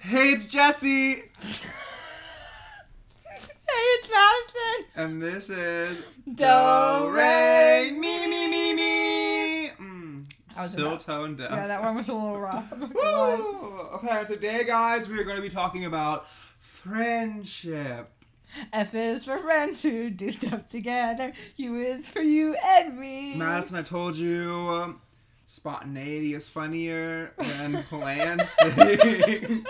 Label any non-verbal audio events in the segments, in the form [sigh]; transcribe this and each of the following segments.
Hey, it's Jesse, Hey, it's Madison. and this is Do, re, me me me me. Mm, still about- tone deaf. Yeah, that one was a little rough. I'm not gonna lie. Woo! Okay, today, guys, we are going to be talking about friendship. F is for friends who do stuff together. U is for you and me. Madison, I told you, um, spontaneity is funnier than [laughs] planned things.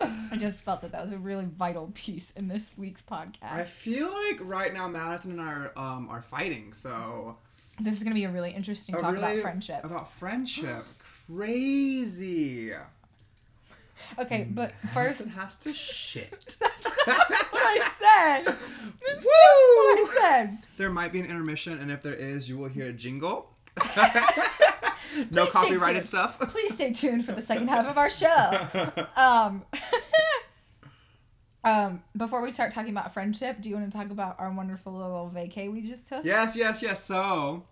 I just felt that that was a really vital piece in this week's podcast. I feel like right now Madison and I are um are fighting, so This is gonna be a really interesting Oh, talk really? about friendship. About friendship, crazy. Okay, but first, Madison has to shit. [laughs] what I said. [laughs] That's Woo! what I said. There might be an intermission, and if there is, you will hear a jingle. [laughs] no Please copyrighted stuff. Please stay tuned for the second half of our [laughs] show. Um, [laughs] um, before we start talking about friendship, do you want to talk about our wonderful little vacay we just took? Yes, yes, yes. So,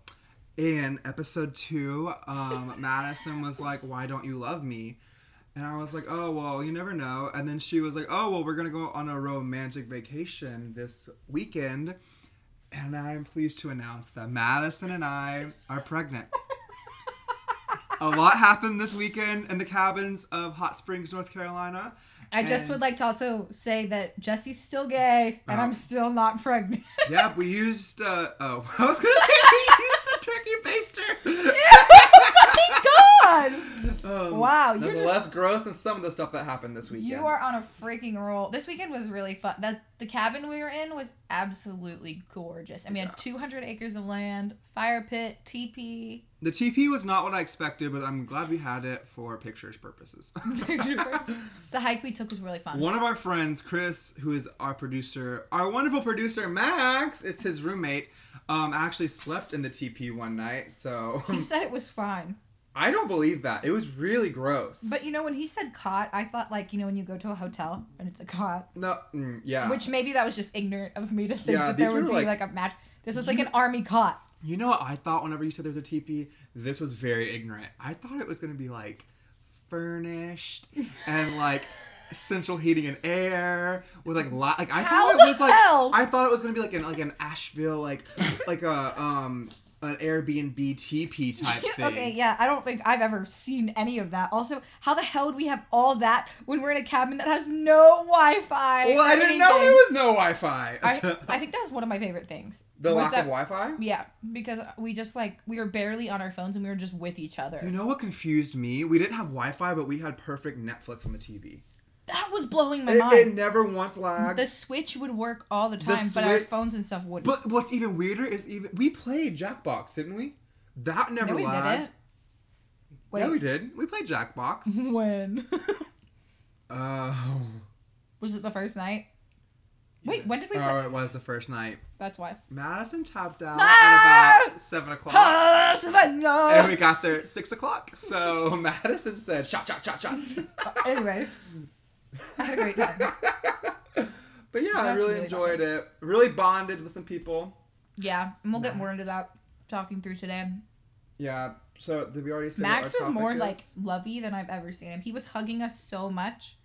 in episode two, um, Madison was like, "Why don't you love me?" And I was like, "Oh well, you never know." And then she was like, "Oh well, we're gonna go on a romantic vacation this weekend." And I am pleased to announce that Madison and I are pregnant. a lot happened this weekend in the cabins of Hot Springs, North Carolina. I just would like to also say that Jesse's still gay and Oh. I'm still not pregnant. [laughs] Yeah, we used. Uh, oh, [laughs] I was gonna say we used a turkey baster. [laughs] My God! Um, Wow, you're that's just- less gross than some of the stuff that happened this weekend. You are on a freaking roll. This weekend was really fun. That the cabin we were in was absolutely gorgeous. And we had 200 acres of land, fire pit, teepee. The TP was not what I expected, but I'm glad we had it for pictures [laughs] purposes. the hike we took was really fun. One of our friends, Chris, who is our producer, our wonderful producer Max, it's his roommate, um, actually slept in the TP one night. So He said it was fine. I don't believe that. It was really gross. But you know, when he said cot, I thought like, you know, when you go to a hotel and it's a cot. no, mm, yeah. Which maybe that was just ignorant of me to think Yeah, that there would be like- like, a match. This was like an army cot. You know what I thought whenever you said there was a TP? This was very ignorant. I thought it was gonna be like furnished and like central heating and air with like li- like I How thought it was like? I thought it was gonna be like an like an Asheville like like a um an Airbnb TP type [laughs] thing. Okay, yeah, I don't think I've ever seen any of that. Also, how the hell would we have all that when we're in a cabin that has no Wi-Fi? Well, I didn't know there was no Wi-Fi. I, [laughs] I think that's one of my favorite things. the was lack that- of Wi-Fi. Yeah, because we just like we were barely on our phones and we were just with each other. You know what confused me? We didn't have Wi-Fi, but we had perfect Netflix on the TV. That was blowing my It, mind. it never once lagged. the switch would work all the time, but our phones and stuff wouldn't. But what's even weirder is even we played Jackbox, didn't we? That never no, we lagged. Wait, Yeah, we did. We played Jackbox. [laughs] when [laughs] Oh, was it? The first night. Wait, when did we? play? oh, it was the first night. That's why. Madison tapped out Ah! at about seven o'clock, no. and we got there at six o'clock. So [laughs] Madison said, "Shot, shot, shot, shots." Anyways, I had a great time. [laughs] but yeah, I really really enjoyed it. Really bonded with some people. Yeah, and we'll get more into that talking through today. Yeah. So did we already say what Max our is topic more is? like lovey than I've ever seen him. He was hugging us so much.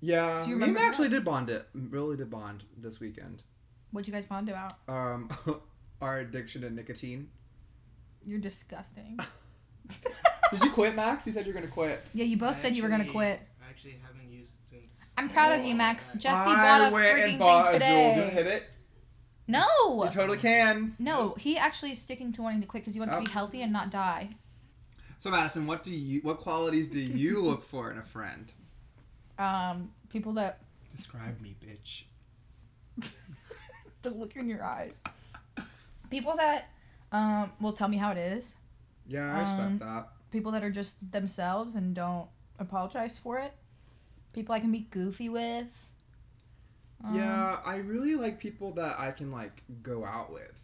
Yeah, Do you remember and actually that? did bond it. Really did bond this weekend. What'd you guys bond about? Um, [laughs] our addiction to nicotine. You're disgusting. [laughs] Did you quit, Max? You said you're gonna quit. Yeah, you both I said you were gonna quit. I actually haven't used it since. I'm proud of you, Max. Jesse bought a freaking thing a Juul. Do you today. hit it? No. You totally can. No, he actually is sticking to wanting to quit because he wants to Oh. be healthy and not die. So Madison, what do you what qualities do you [laughs] look for in a friend? Um, people that Describe me, bitch. [laughs] the look in your eyes. People that um will tell me how it is. Yeah, I respect Um, that. People that are just themselves and don't apologize for it. People I can be goofy with. Um, yeah, I really like people that I can like go out with.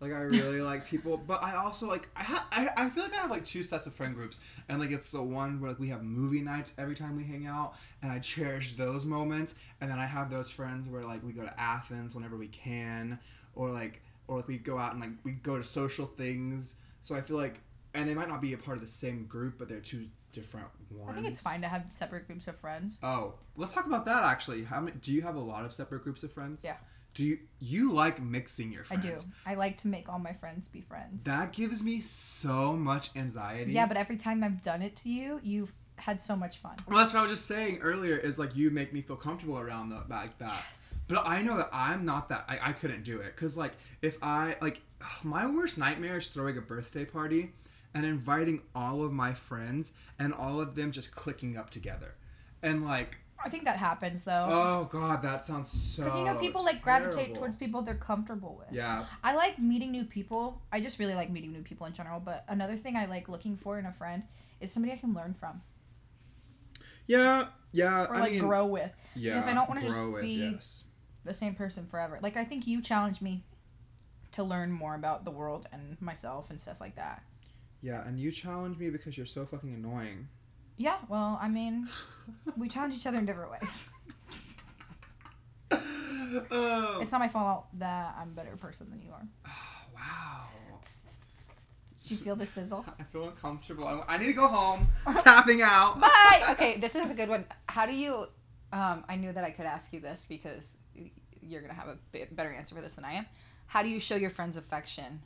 Like I really like [laughs] people, but I also like I, ha- I I feel like I have like two sets of friend groups, and like it's the one where like we have movie nights every time we hang out, and I cherish those moments, and then I have those friends where like we go to Athens whenever we can, or like or like we go out and like we go to social things. So I feel like, and they might not be a part of the same group, but they're two different ones. I think it's fine to have separate groups of friends. Oh, let's talk about that actually. How many? Do you have a lot of separate groups of friends? Yeah. Do you you like mixing your friends? I do. I like to make all my friends be friends. That gives me so much anxiety. yeah, but every time I've done it to you, you've had so much fun. Well, that's what I was just saying earlier. Is like you make me feel comfortable around the, like that. Yes. But I know that I'm not that. I, I couldn't do it because like if I like [sighs] my worst nightmare is throwing a birthday party and inviting all of my friends and all of them just clicking up together, and like I think that happens though. oh god, that sounds so. Because you know, people like gravitate towards people they're comfortable with. Yeah. I like meeting new people. I just really like meeting new people in general. But another thing I like looking for in a friend is somebody I can learn from Yeah. Yeah. or I like mean, grow with. yeah. because I don't wanna just with, be- Yes. The same person forever. Like I think you challenged me to learn more about the world and myself and stuff like that. Yeah, and you challenge me because you're so fucking annoying. Yeah, well, I mean, we challenge each other in different ways. oh. [laughs] It's not my fault that I'm a better person than you are. [sighs] wow. Do you feel the sizzle? [laughs] I feel uncomfortable. I, I need to go home. Tapping out. [laughs] Bye. Okay, this is a good one. How do you? Um, I knew that I could ask you this because you're gonna have a better answer for this than I am. How do you show your friends affection?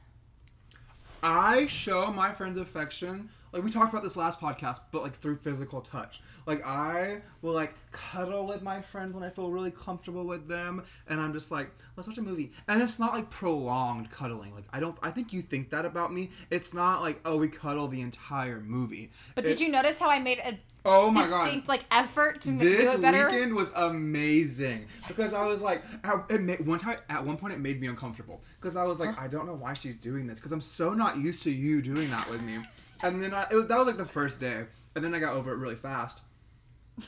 I show my friends affection, like we talked about this last podcast, but like through physical touch. Like I will like cuddle with my friends when I feel really comfortable with them, and I'm just like, let's watch a movie. And it's not like prolonged cuddling. Like I don't. I think you think that about me. It's not like oh we cuddle the entire movie. But did you notice how I made a Oh my distinct god. like effort to do This it better? weekend was amazing because I was like, at, it made, one time at one point it made me uncomfortable because I was like, I don't know why she's doing this because I'm so not used to you doing that with me. [laughs] And then I, it, was- that was like the first day, and then I got over it really fast. [laughs]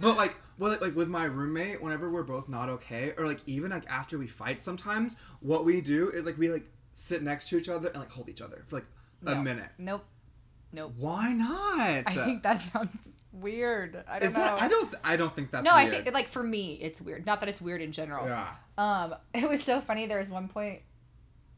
But like, well, like with my roommate, whenever we're both not okay, or like even like after we fight, sometimes what we do is like we like sit next to each other and like hold each other for like a No. minute. Nope. Nope. Why not? I think that sounds weird. I don't is know. that? I don't. I don't think that's. Weird. No, I think like for me it's weird. Not that it's weird in general. Yeah. Um, [laughs] it was so funny. There was one point.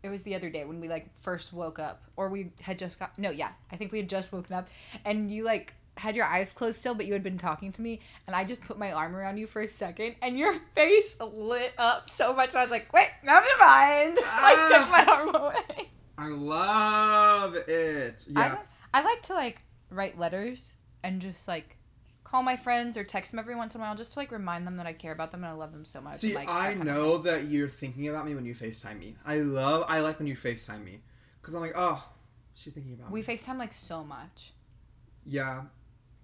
It was the other day when we like first woke up, or we had just got no, yeah, I think we had just woken up, and you like had your eyes closed still, but you had been talking to me, and I just put my arm around you for a second, and your [laughs] face lit up so much. I was like, wait, never mind. [laughs] I ah. took my arm away. I love it. Yeah. I, I like to like write letters and just like call my friends or text them every once in a while just to like remind them that I care about them and I love them so much. See, like, I that know that you're thinking about me when you FaceTime me. I love, I like when you FaceTime me. Because I'm like, oh, she's thinking about We me. We FaceTime like so much. Yeah.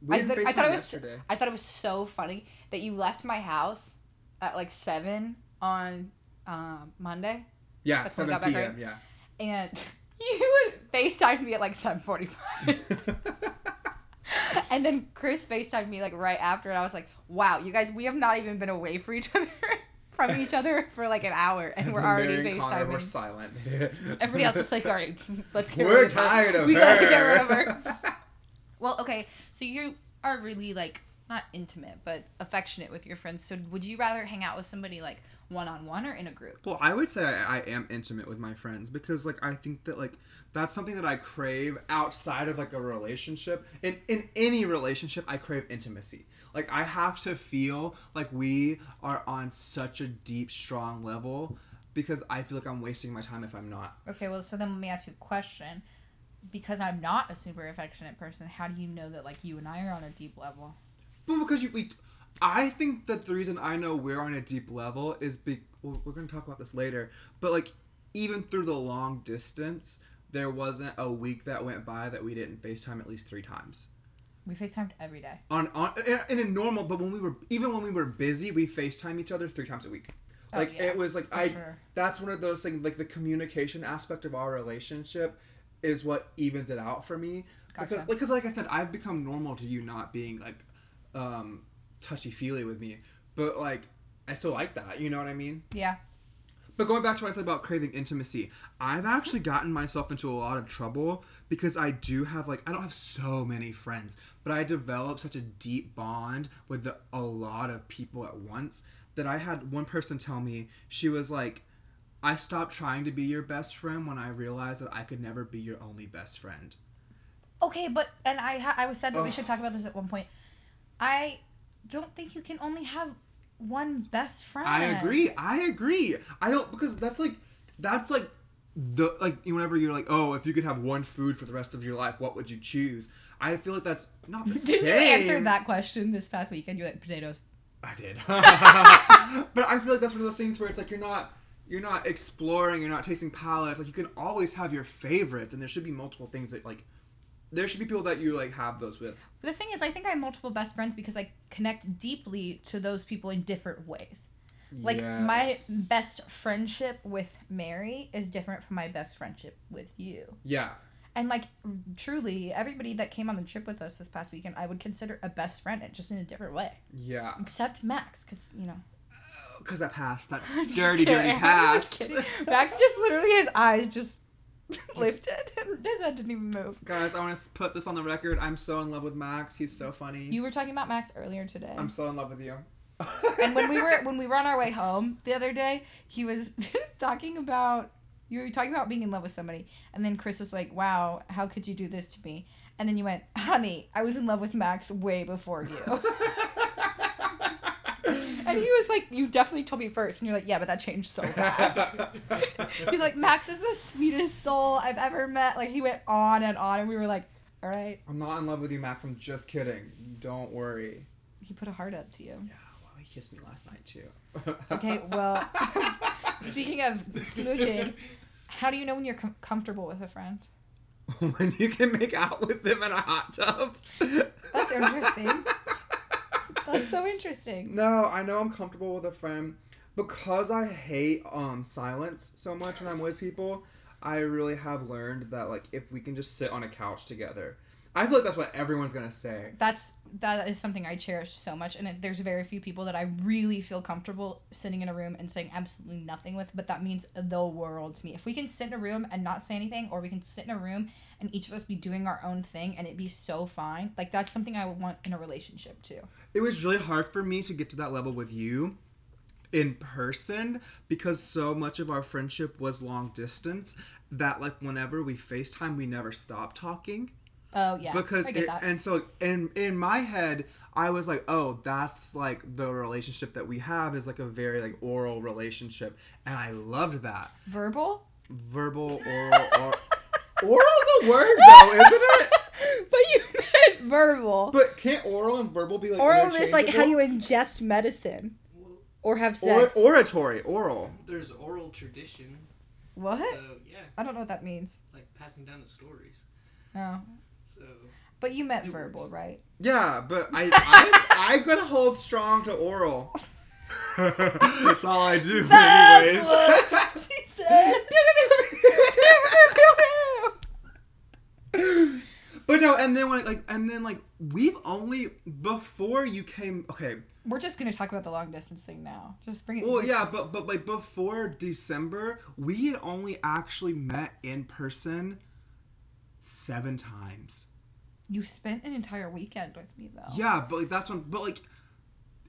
We I, th- I thought it was yesterday. I thought it was so funny that you left my house at like seven on um, Monday Yeah, that's when 7 we got back, p.m. Yeah. and [laughs] you would FaceTime me at like seven forty five. [laughs] and then Chris FaceTimed me like right after and I was like, Wow, you guys we have not even been away for each [laughs] other from each other for like an hour and we're already Mary and Connor were FaceTiming. silent. Everybody else was like, all right, let's get We're rid of her. tired of we her. gotta get rid of her. [laughs] Well, okay, so you are really like not intimate, but affectionate with your friends. So would you rather hang out with somebody like one on one or in a group? Well, I would say I, I am intimate with my friends because, like, I think that like that's something that I crave outside of like a relationship. In in any relationship, I crave intimacy. Like, I have to feel like we are on such a deep, strong level because I feel like I'm wasting my time if I'm not. Okay, well, so then let me ask you a question. Because I'm not a super affectionate person, how do you know that like you and I are on a deep level? But because you, we, I think that the reason I know we're on a deep level is be. Well, we're gonna talk about this later, but like even through the long distance, there wasn't a week that went by that we didn't Facetime at least three times. We FaceTimed every day. On on in, a normal, but when we were even when we were busy, we Facetime each other three times a week. Oh, Like yeah, it was like I. sure. That's one of those things. Like the communication aspect of our relationship is what evens it out for me. Gotcha. Because, because like I said, I've become normal to you not being like um, touchy feely with me, but like I still like that. You know what I mean? Yeah. But going back to what I said about craving intimacy, I've actually gotten myself into a lot of trouble because I do have like I don't have so many friends, but I developed such a deep bond with the, a lot of people at once that I had one person tell me she was like I stopped trying to be your best friend when I realized that I could never be your only best friend. Okay, but and I ha- I was said that we should talk about this at one point. I don't think you can only have one best friend. I agree. I agree. I don't because that's like that's like the like whenever you're like, oh, if you could have one food for the rest of your life, what would you choose? I feel like that's not the [laughs] Didn't same. you answer that question this past weekend? You're like potatoes. I did. [laughs] but I feel like that's one of those things where it's like you're not you're not exploring, you're not tasting palates. Like you can always have your favorites, and there should be multiple things that like there should be people that you like have those with. The thing is, I think I have multiple best friends because I connect deeply to those people in different ways. Like my best friendship with Mary is different from my best friendship with you. Yeah. And like truly, everybody that came on the trip with us this past weekend, I would consider a best friend, just in a different way. Yeah. Except Max, because you know. Oh, because that passed. That [laughs] dirty, dirty [laughs] I'm past. Max just literally his eyes just [laughs] lifted and his head didn't even move. Guys, I want to put this on the record. I'm so in love with Max. He's so funny. You were talking about Max earlier today. I'm so in love with you. and when we [laughs] were when we were on our way home the other day, he was [laughs] talking about you were talking about being in love with somebody, and then Chris was like, "Wow, how could you do this to me?" And then you went, "Honey, I was in love with Max way before you." And he was like, "You definitely told me first. and you're like, "Yeah, but that changed so fast." [laughs] He's like, "Max is the sweetest soul I've ever met." Like he went on and on, and we were like, "All right." I'm not in love with you, Max. I'm just kidding. Don't worry. He put a heart up to you. Yeah, well, he kissed me last night too. [laughs] Okay, well, [laughs] speaking of smooching, how do you know when you're com- comfortable with a friend? when you can make out with them in a hot tub. That's interesting. That's so interesting. No, I know I'm comfortable with a friend because I hate um silence so much when I'm with people. I really have learned that like if we can just sit on a couch together, I feel like that's what everyone's gonna say. That's that is something I cherish so much, and it, there's very few people that I really feel comfortable sitting in a room and saying absolutely nothing with. But that means the world to me. If we can sit in a room and not say anything, or we can sit in a room and each of us be doing our own thing and it be so fine, like that's something I would want in a relationship too. It was really hard for me to get to that level with you in person because so much of our friendship was long distance that like whenever we FaceTime we never stopped talking. Oh yeah, because it, and so in in my head i was like oh that's like the relationship that we have is like a very like oral relationship and i loved that verbal. verbal [laughs] oral or oral's a word though [laughs] isn't it but you meant verbal. but can't oral and verbal be like Oral is like how you ingest medicine or have or, sex. oratory oral there's oral tradition. what? So yeah, I don't know what that means. like passing down the stories. No. So But you meant verbal, works. right? yeah but i [laughs] i i'm gonna hold strong to oral [laughs] that's all i do but anyways what she said. But no, and then when like and then like we've only before you came okay. We're just gonna talk about the long distance thing now. Just bring it. Well, yeah, but but like before December, we had only actually met in person seven times. You spent an entire weekend with me though. Yeah, but like that's when but like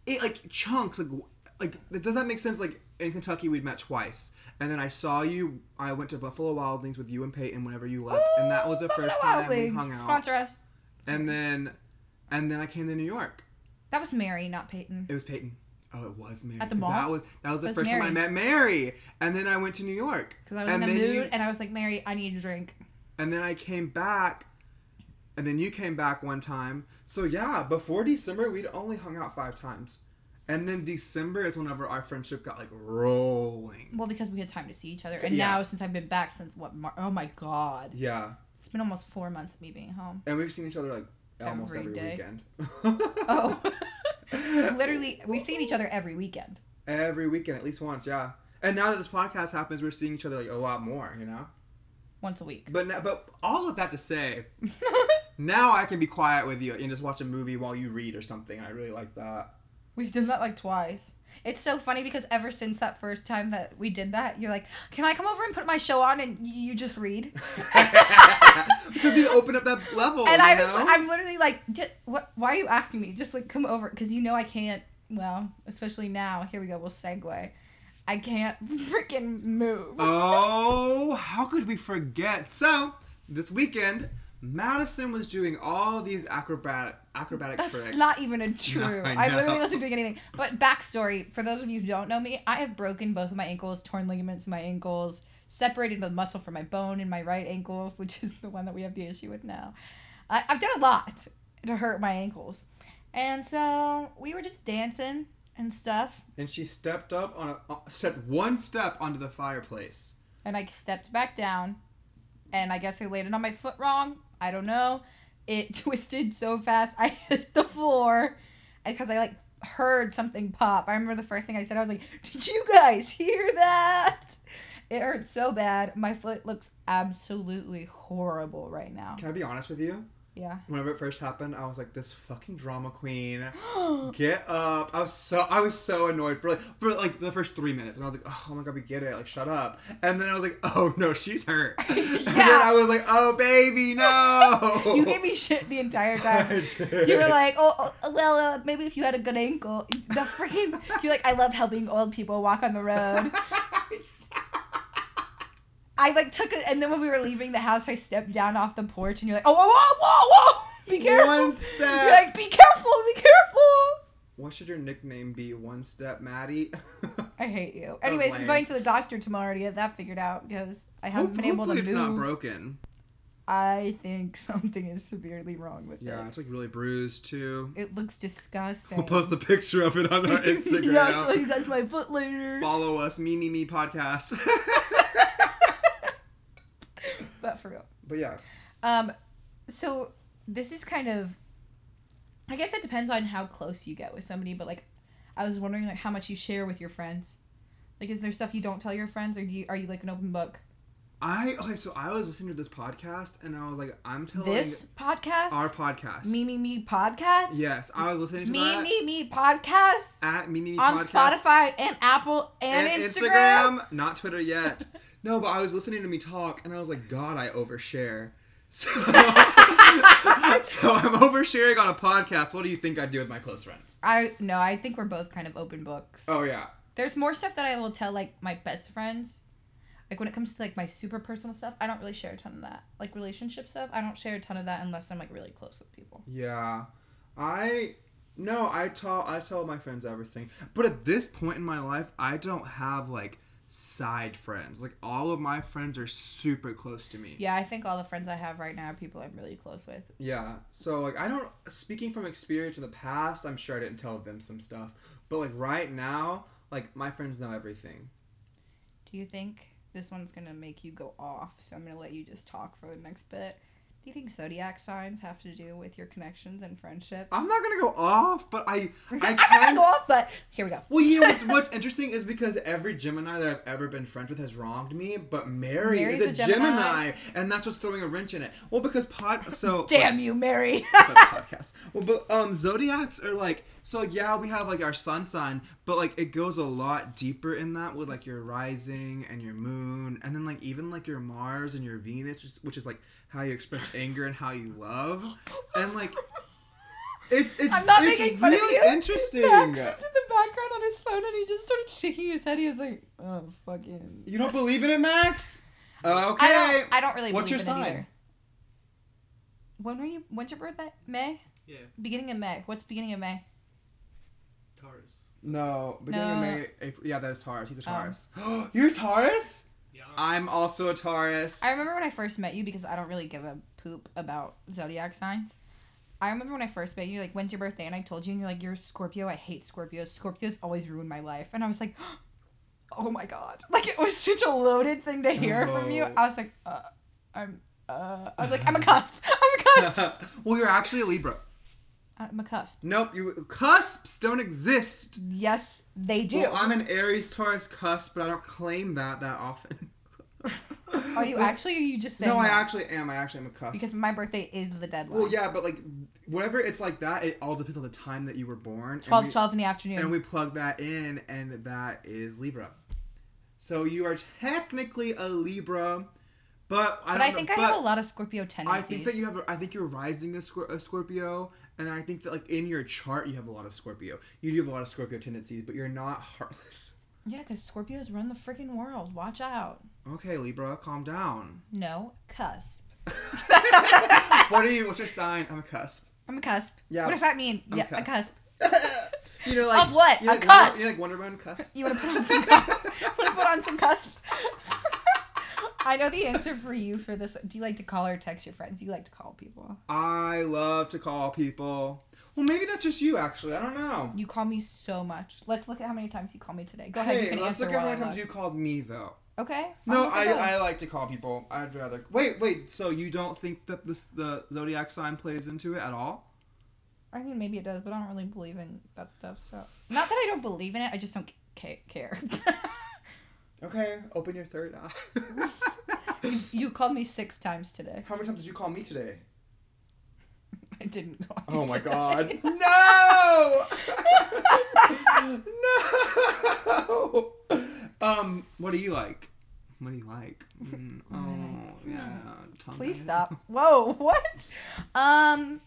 it like chunks like like does that make sense like in Kentucky we'd met twice. And then I saw you I went to Buffalo Wild Wings with you and Peyton whenever you left and that was the Ooh, first Buffalo time we hung out. Sponsor us. And then and then I came to New York. That was Mary, not Peyton. It was Peyton. Oh, it was Mary. At the mall? That was that was the was first time I met Mary, and then I went to New York. Because I was and in a mood, you- and I was like, Mary, I need a drink. and then I came back, and then you came back one time. So yeah, before December, we'd only hung out five times, and then December is whenever our friendship got like rolling. Well, because we had time to see each other, and Yeah. now since I've been back since what? Mar- oh my god, Yeah, it's been almost four months of me being home. and we've seen each other like almost Every every, weekend. Oh, [laughs] [laughs] literally, we've seen each other every weekend. every weekend at least once. Yeah, and now that this podcast happens, we're seeing each other like a lot more. You know. Once a week. But now, but all of that to say, [laughs] now I can be quiet with you and just watch a movie while you read or something. I really like that. We've done that like twice. It's so funny because ever since that first time that we did that, you're like, "Can I come over and put my show on and y- you just read?" [laughs] [laughs] because you open up that level. and you I was, know? I'm literally like, "J- "What? Why are you asking me? Just like come over because you know I can't. Well, especially now. Here we go. We'll segue. I can't [laughs] freaking move. Oh, how could we forget? So this weekend, Madison was doing all these acrobatic acrobatic That's tricks. not even a true. [laughs] I I, literally wasn't doing anything. But backstory for those of you who don't know me, I have broken both of my ankles, torn ligaments in my ankles, separated the muscle from my bone in my right ankle, [laughs] which is the one that we have the issue with now. I, I've done a lot to hurt my ankles, and so we were just dancing and stuff. And she stepped up on a uh, stepped one step onto the fireplace. and I stepped back down, and I guess I landed on my foot wrong. I don't know. It [laughs] twisted so fast I hit the floor, because I like heard something pop. I remember the first thing I said. I was like, "Did you guys hear that?" It hurt so bad. My foot looks absolutely horrible right now. Can I be honest with you? Yeah. Whenever it first happened, I was like, "This fucking drama queen, [gasps] get up!" I was so I was so annoyed for like for like the first three minutes, and I was like, "Oh my god, we get it! Like, shut up!" And then I was like, [laughs] "Oh no, she's hurt." [laughs] And then Yeah. I was like, "Oh baby, no!" [laughs] You gave me shit the entire time. You were like, oh, oh, well, uh, maybe if you had a good ankle. The freaking, you're like, I love helping old people walk on the road. I like took it, and then when we were leaving the house, I stepped down off the porch, and you're like, oh, whoa, whoa, whoa, whoa, [laughs] be careful. One step. You're like, be careful, be careful. What should your nickname be? One step, Maddie. [laughs] I hate you. Anyways, I'm going to the doctor tomorrow to get that figured out because I haven't been able to move. it's not broken. I think [laughs] something is severely wrong with Yeah, it. Yeah, it's like really bruised too. It looks disgusting. We'll post a picture of it on our Instagram. yeah, I'll show you guys my foot later. Follow us, me me me podcast. But for real. but yeah, Um, so this is kind of, I guess it depends on how close you get with somebody. But like, I was wondering like how much you share with your friends. Like, is there stuff you don't tell your friends, or do you, are you like an open book? I okay. So I was listening to this podcast, and I was like, I'm telling This podcast, our podcast. me me me podcast, Yes, I was listening to me that me me podcast at me me me on podcast Spotify and Apple and, and Instagram. not Twitter yet. [laughs] no, but I was listening to me talk, and I was like, God, I overshare. [laughs] So, [laughs] so I'm oversharing on a podcast. What do you think I'd do with my close friends? I no, I think we're both kind of open books. Oh yeah. There's more stuff that I will tell like my best friends. Like when it comes to like my super personal stuff, I don't really share a ton of that. Like relationship stuff, I don't share a ton of that unless I'm like really close with people. Yeah, I no, I tell I tell my friends everything. But at this point in my life, I don't have like side friends. Like all of my friends are super close to me. Yeah, I think all the friends I have right now are people I'm really close with. Yeah. So like I don't speaking from experience in the past, I'm sure I didn't tell them some stuff. But like right now, like my friends know everything. Do you think this one's gonna make you go off? So I'm gonna let you just talk for the next bit. Do you think zodiac signs have to do with your connections and friendships? I'm not gonna go off, but I [laughs] I not gonna go off, but here we go. Well, you know what's, what's [laughs] interesting is because every Gemini that I've ever been friends with has wronged me, but Mary Mary's is a, a Gemini. Gemini. and that's what's throwing a wrench in it. Well, because pod [laughs] so Damn you, Mary. Podcast. Well, but um, zodiacs are like so. Like, yeah, we have like our sun sign, but like it goes a lot deeper in that with like your rising and your moon, and then like even like your Mars and your Venus, which is like how you express anger and how you love, [laughs] and like it's it's I'm not it's making fun really of you. interesting. Max is in the background on his phone and he just started shaking his head. He was like, "Oh fucking." You don't believe in it, Max? Okay. I don't. I don't really. What's believe your in sign? either. When were you? When's your birthday? May. Yeah, Beginning of May. What's beginning of May? Taurus. No, beginning of May, April. Yeah, that is Taurus. He's a Oh. Taurus. [gasps] You're a Taurus? Yeah. I'm also a Taurus. I remember when I first met you because I don't really give a poop about zodiac signs. I remember when I first met you, like, when's your birthday? And I told you, and you're like, you're a Scorpio. I hate Scorpios. Scorpios always ruin my life. And I was like, [gasps] oh my god. [laughs] Like, it was such a loaded thing to hear from you. Oh. I was like, uh, I'm, uh, I was like, I'm a cusp. [laughs] I'm a cusp. [laughs] well, you're actually a Libra. I'm a cusp. Nope, you cusps don't exist. Yes, they do. Well, I'm an Aries Taurus cusp, but I don't claim that that often. Are you [laughs] actually, or are you just saying No, I that? actually am. I actually am a cusp. Because my birthday is the deadline. well, yeah, but like whenever it's like that, it all depends on the time that you were born. and 12, we- 12 in the afternoon. and we plug that in, and that is Libra. So you are technically a Libra, but I but I know- think I have a lot of Scorpio tendencies. I think that you have. A, I think you're rising a, Scor- a Scorpio, and I think that like in your chart you have a lot of Scorpio. You do have a lot of Scorpio tendencies, but you're not heartless. Yeah, because Scorpios run the freaking world. Watch out. Okay, Libra, calm down. No, cusp. [laughs] [laughs] what are you? What's your sign? I'm a cusp. I'm a cusp. Yeah. What does that mean? I'm a yeah, a cusp. cusp. [laughs] you know, like Of what? You A like Wonder, cusp. you like Wonder Woman cusps. You want to put on some cusps? want to put on some cusps? I know the answer for you for this. Do you like to call or text your friends? Do You like to call people. I love to call people. Well, maybe that's just you, actually. I don't know. You call me so much. Let's look at how many times you call me today. Go ahead. you Hey, let's look at how many times you called me, though. Okay. No, I'll I, look it up. I like to call people. I'd rather. Wait, wait. So you don't think that this, the zodiac sign plays into it at all? I mean, maybe it does, but I don't really believe in that stuff. So, not that I don't believe in it. I just don't ca- care. [laughs] Okay, open your third eye. you, [laughs] you called me six times today. How many times did you call me today? [laughs] I didn't call. Oh you my today. god. No! no! Um, what do you like? What do you like? [laughs] Mm, oh, yeah. tell Please me. stop. [laughs] Whoa, what? Um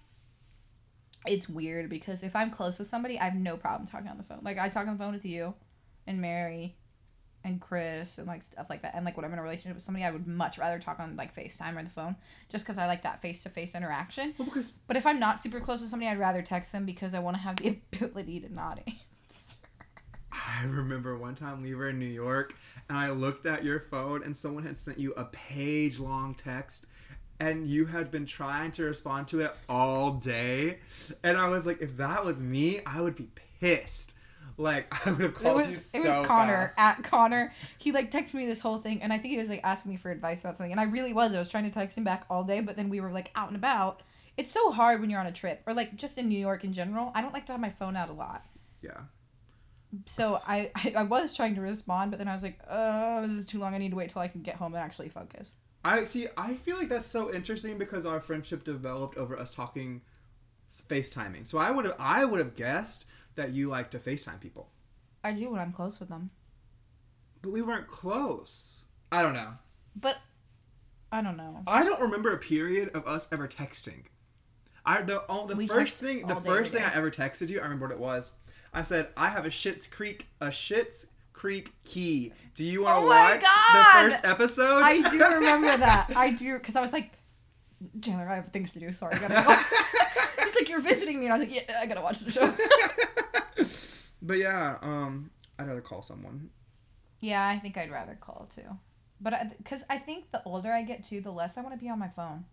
it's weird because if I'm close with somebody, I have no problem talking on the phone. Like I talk on the phone with you and Mary and Chris and like stuff like that. And like when I'm in a relationship with somebody, I would much rather talk on like FaceTime or the phone just because I like that face to face interaction. Well, because But if I'm not super close with somebody, I'd rather text them because I want to have the [laughs] ability to not answer. I remember one time we were in New York and I looked at your phone and someone had sent you a page long text and you had been trying to respond to it all day. And I was like, if that was me, I would be pissed. Like [laughs] I would have It called was you it so was Connor fast. at Connor. He like texted me this whole thing, and I think he was like asking me for advice about something, and I really was. I was trying to text him back all day, but then we were like out and about. It's so hard when you're on a trip or like just in New York in general. I don't like to have my phone out a lot, yeah. So I I, [laughs] I was trying to respond, but then I was like, oh, this is too long. I need to wait till I can get home and actually focus. I see. I feel like that's so interesting because our friendship developed over us talking, FaceTiming. So I would have, I would have guessed that you like to FaceTime people, I do when I'm close with them, but we weren't close. I don't know. but I don't know. I don't remember a period of us ever texting. I the oh, the We first thing the first thing I ever texted you, I remember what it was. I said I have a Schitt's Creek a Schitt's Creek key. Do you want to Oh watch God! the first episode? I do [laughs] remember that. I do because I was like, Chandler, I have things to do. Sorry, I gotta go. [laughs] He's like, you're visiting me, and I was like, yeah, I gotta watch the show. [laughs] but yeah, um, I'd rather call someone. yeah, I think I'd rather call too, but because I, think the older I get too, the less I want to be on my phone.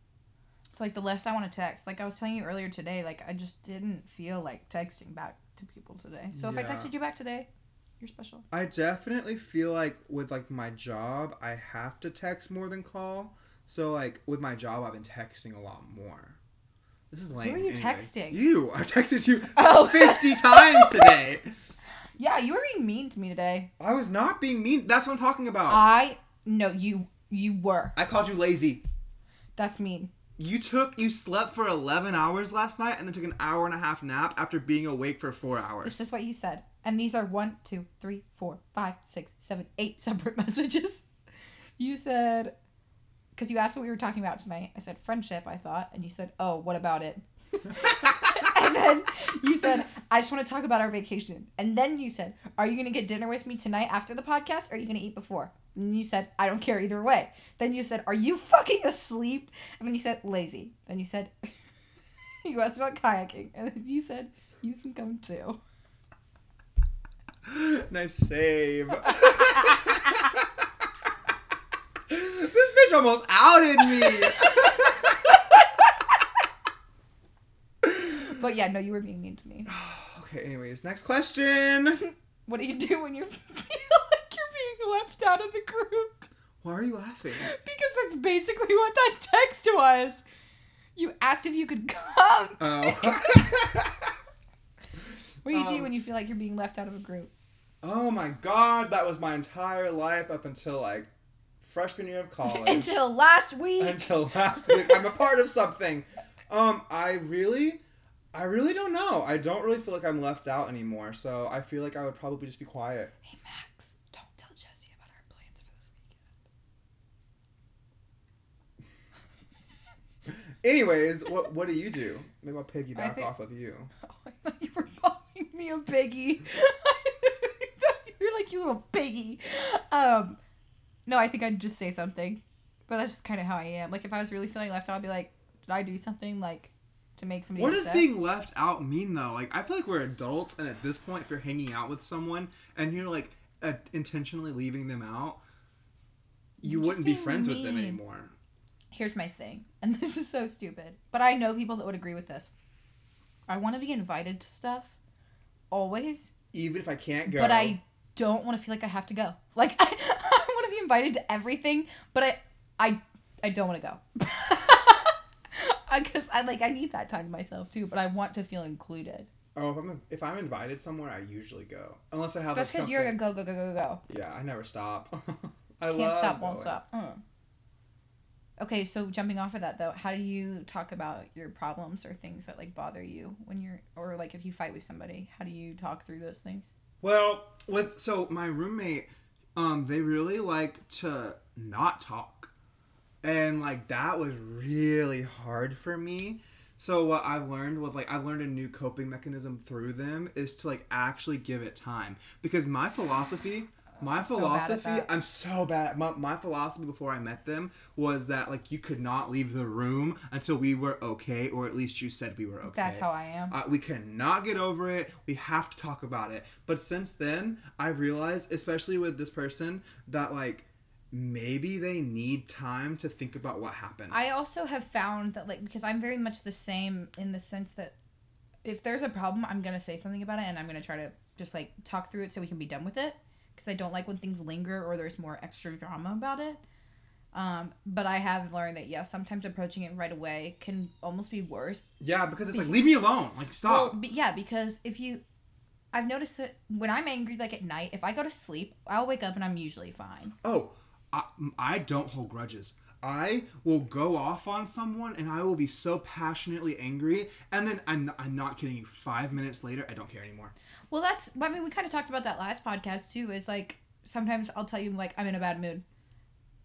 So like the less I want to text. Like I was telling you earlier today, like I just didn't feel like texting back to people today. So if I texted you back today, you're special. I definitely feel like with like my job, I have to text more than call. So like with my job, I've been texting a lot more. This is lame. Who are you anyways. texting? You. I texted you [laughs] Oh. fifty times today. [laughs] Yeah, you were being mean to me today. I was not being mean. That's what I'm talking about. I no, you you were. I called you lazy. That's mean. You took you slept for 11 hours last night and then took an hour and a half nap after being awake for 4 hours. This is what you said. And these are one, two, three, four, five, six, seven, eight [laughs] separate messages. You said, because you asked what we were talking about tonight. I said, friendship, I thought. And you said, oh, what about it? [laughs] and then you said, I just want to talk about our vacation. And then you said, Are you going to get dinner with me tonight after the podcast or are you going to eat before? And you said, I don't care either way. Then you said, Are you fucking asleep? And then you said, Lazy. Then you said, [laughs] You asked about kayaking. And then you said, You can come too. nice save. [laughs] this bitch almost outed me. [laughs] But yeah, no, you were being mean to me. [sighs] okay, anyways, next question. [laughs] What do you do when you [laughs] feel like you're being left out of the group? Why are you laughing? Because that's basically what that text was. You asked if you could come. Oh. [laughs] What do you do Um, when you feel like you're being left out of a group? oh my god, that was my entire life up until like freshman year of college. Until last week. until last week. I'm a part of something. Um, I really, I really don't know. I don't really feel like I'm left out anymore. So I feel like I would probably just be quiet. hey Max, don't tell Jesse about our plans for this weekend. Anyways, what what do you do? Maybe I'll piggyback think- off of you. [laughs] Oh, I thought you were calling me a piggy. [laughs] You're like you little piggy. Um, no, I think I'd just say something. But that's just kind of how I am. Like if I was really feeling left out, I'd be like, did I do something like to make somebody What does being left out mean though? Like I feel like we're adults, and at this point, if you're hanging out with someone and you're like uh, intentionally leaving them out, you just wouldn't be friends with them anymore. Here's my thing, and [laughs] this is so stupid, but I know people that would agree with this. I want to be invited to stuff, always, Even if I can't go, but I don't want to feel like I have to go. [laughs] Like [laughs] I, I want to be invited to everything, but I, I, I don't want to go. Because I like I need that time to myself too, but I want to feel included. Oh, if I'm if I'm invited somewhere, I usually go unless I have. That's because you're a go go go go go. Yeah, I never stop. [laughs] I Can't love stop, won't stop. Uh. Okay, so jumping off of that though, how do you talk about your problems or things that like bother you when you're or like if you fight with somebody? How do you talk through those things? Well, with so my roommate, um, they really like to not talk, and like that was really hard for me. So what I've learned was like I've learned a new coping mechanism through them is to like actually give it time because my philosophy. My so at philosophy, that. I'm so bad. My, my philosophy before I met them was that like you could not leave the room until we were okay, or at least you said we were okay. That's how I am. Uh, we cannot get over it. We have to talk about it. But since then, I've realized, especially with this person, that like maybe they need time to think about what happened. I also have found that like because I'm very much the same in the sense that if there's a problem, I'm gonna say something about it and I'm gonna try to just like talk through it so we can be done with it. Because I don't like when things linger or there's more extra drama about it. Um, but I have learned that yeah, sometimes approaching it right away can almost be worse. yeah, because it's like leave me alone. Like stop. Well, yeah, because if you, I've noticed that when I'm angry, like at night, if I go to sleep, I'll wake up and I'm usually fine. oh, I, I don't hold grudges. I will go off on someone and I will be so passionately angry, and then I'm not, I'm not kidding you. Five minutes later, I don't care anymore. Well, that's. I mean, we kind of talked about that last podcast too. Is like sometimes I'll tell you like I'm in a bad mood,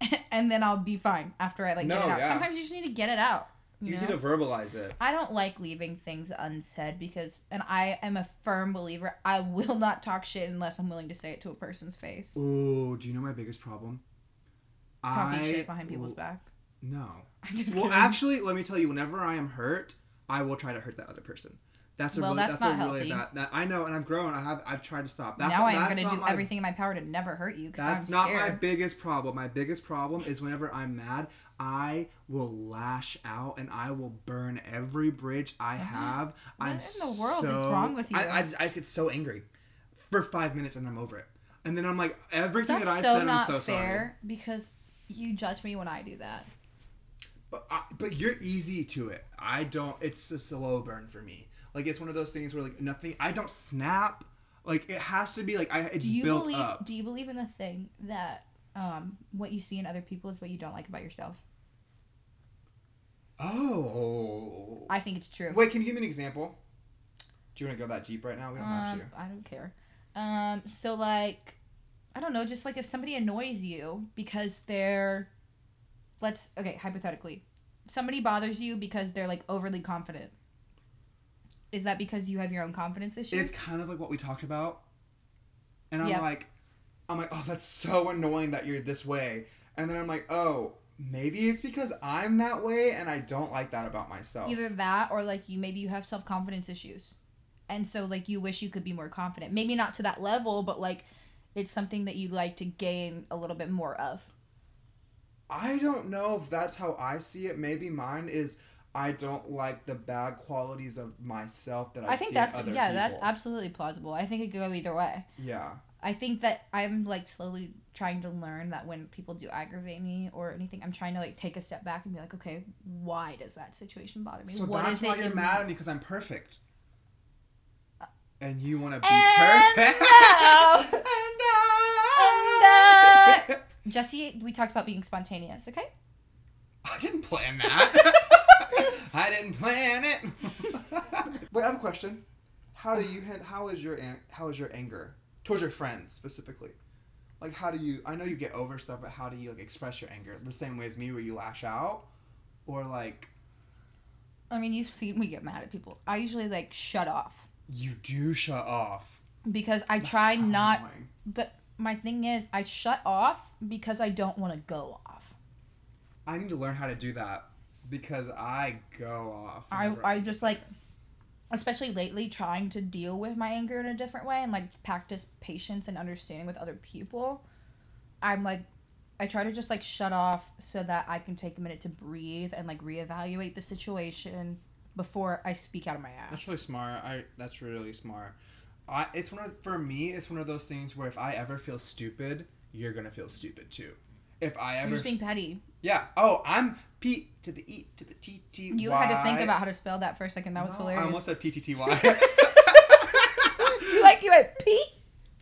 [laughs] and then I'll be fine after I like get it out. yeah. Sometimes you just need to get it out. You You need to verbalize it. I don't like leaving things unsaid because, and I am a firm believer. I will not talk shit unless I'm willing to say it to a person's face. Oh, do you know my biggest problem? Talking I shit behind people's back. No. [laughs] I'm just Well, kidding. actually, let me tell you. Whenever I am hurt, I will try to hurt that other person. That's a Well, really, that's that's, not a really healthy. bad. That, I know, and I've grown. I have. I've tried to stop. That's now I'm gonna do my- everything in my power to never hurt you because I'm That's not scared. my biggest problem. My biggest problem is whenever I'm mad, I will lash out and I will burn every bridge I mm-hmm. have. I'm in the world is wrong with you? I, I, just, I just get so angry for five minutes and I'm over it. And then I'm like, everything That's that I so said, I'm so sorry. fair because you judge me when I do that. But I, but you're easy to it. I don't. It's a slow burn for me. Like it's one of those things where like nothing. I don't snap. Like it has to be like I. It's do you built believe? up. Do you believe in the thing that um, what you see in other people is what you don't like about yourself? Oh. I think it's true. Wait, can you give me an example? Do you want to go that deep right now? We don't have Um, to. I don't care. Um, so like, I don't know. Just like if somebody annoys you because they're, let's okay, hypothetically, somebody bothers you because they're like overly confident. Is that because you have your own confidence issues? It's kind of like what we talked about. And I'm Yeah. like, I'm like, oh, that's so annoying that you're this way. And then I'm like, oh, maybe it's because I'm that way and I don't like that about myself. Either that or like you maybe you have self confidence issues. And so like you wish you could be more confident. Maybe not to that level, but like it's something that you'd like to gain a little bit more of. I don't know if that's how I see it. Maybe mine is I don't like the bad qualities of myself that I, I think see that's in other yeah, that's absolutely plausible. I think it could go either way. Yeah. I think that I'm like slowly trying to learn that when people do aggravate me or anything, I'm trying to like take a step back and be like, okay, why does that situation bother me? So What that's is why you're mad at me because I'm perfect. Uh, and you want to be perfect. no. [laughs] and And, I... Jesse, we talked about being spontaneous, okay? I didn't plan that. [laughs] I didn't plan it. [laughs] Wait, I have a question. How do you hand, how is your an- how is your anger towards your friends specifically? Like how do you I know you get over stuff, but how do you like express your anger? The same way as me where you lash out or like I mean, you've seen me get mad at people. I usually like shut off you do shut off. because I That's try so not. annoying. But my thing is, I shut off because I don't want to go off. I need to learn how to do that because I go off. I, I just like especially lately trying to deal with my anger in a different way and like practice patience and understanding with other people i'm like i try to just like shut off so that i can take a minute to breathe and like reevaluate the situation before i speak out of my ass That's really smart. I that's really smart. I it's one of for me. It's one of those things where if I ever feel stupid, you're gonna feel stupid too. If I ever you're just being petty yeah oh I'm P to the E to the T T you had to think about how to spell that for a second that was No, I hilarious almost said P T T Y. [laughs] [laughs] like you went p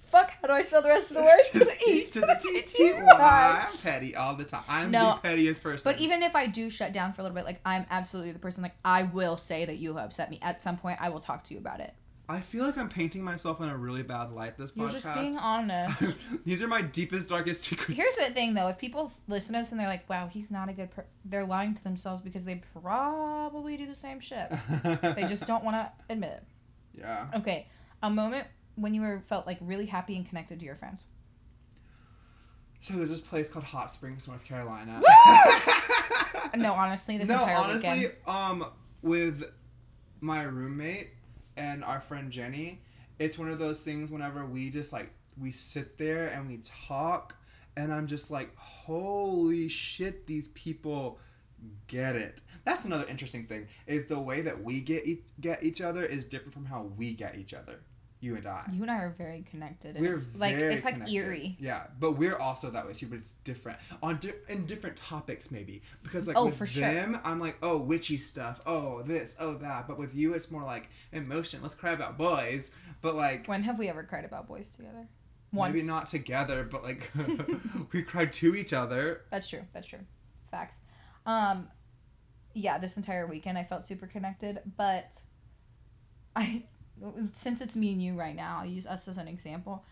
fuck how do i spell the rest of the words [laughs] to the E to the T T Y. I'm petty all the time. I'm No, the pettiest person. But even if I do shut down for a little bit, like I'm absolutely the person. Like I will say that you have upset me at some point. I will talk to you about it. I feel like I'm painting myself in a really bad light this You're podcast. just being honest. [laughs] These are my deepest, darkest secrets. Here's the thing, though: if people listen to us and they're like, "Wow, he's not a good," per-, they're lying to themselves because they probably do the same shit. they just don't want to admit it. [laughs] yeah. Okay, a moment when you were felt like really happy and connected to your friends. So there's this place called Hot Springs, North Carolina. [laughs] No, honestly, this no, entire honestly, weekend. um, with my roommate and our friend Jenny, it's one of those things. Whenever we just like we sit there and we talk, and I'm just like, holy shit, these people get it. That's another interesting thing is the way that we get e- get each other is different from how we get each other. You and I. You and I are very connected. And We're it's like it's like connected. eerie. Yeah, but we're also that way too. But it's different on di- in different topics maybe because like Oh, with for sure. them, I'm like oh witchy stuff, oh this, oh that. But with you, it's more like emotion. Let's cry about boys. But like When have we ever cried about boys together? Once. maybe not together, but like [laughs] [laughs] we cried to each other. That's true. That's true. Facts. Um, yeah, this entire weekend I felt super connected, but I, since it's me and you right now, I'll use us as an example.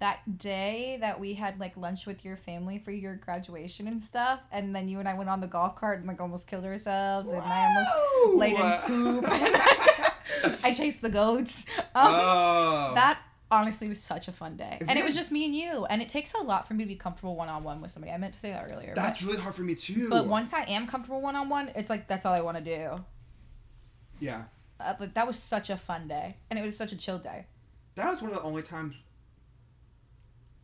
That day that we had like lunch with your family for your graduation and stuff, and then you and I went on the golf cart and like almost killed ourselves, and I almost laid in poop. [laughs] I chased the goats. Um, oh, that honestly was such a fun day, and it was just me and you. And it takes a lot for me to be comfortable one on one with somebody. I meant to say that earlier. but- that's really hard for me too. but once I am comfortable one on one, it's like that's all I want to do. yeah, Uh, but that was such a fun day, and it was such a chill day. that was one of the only times.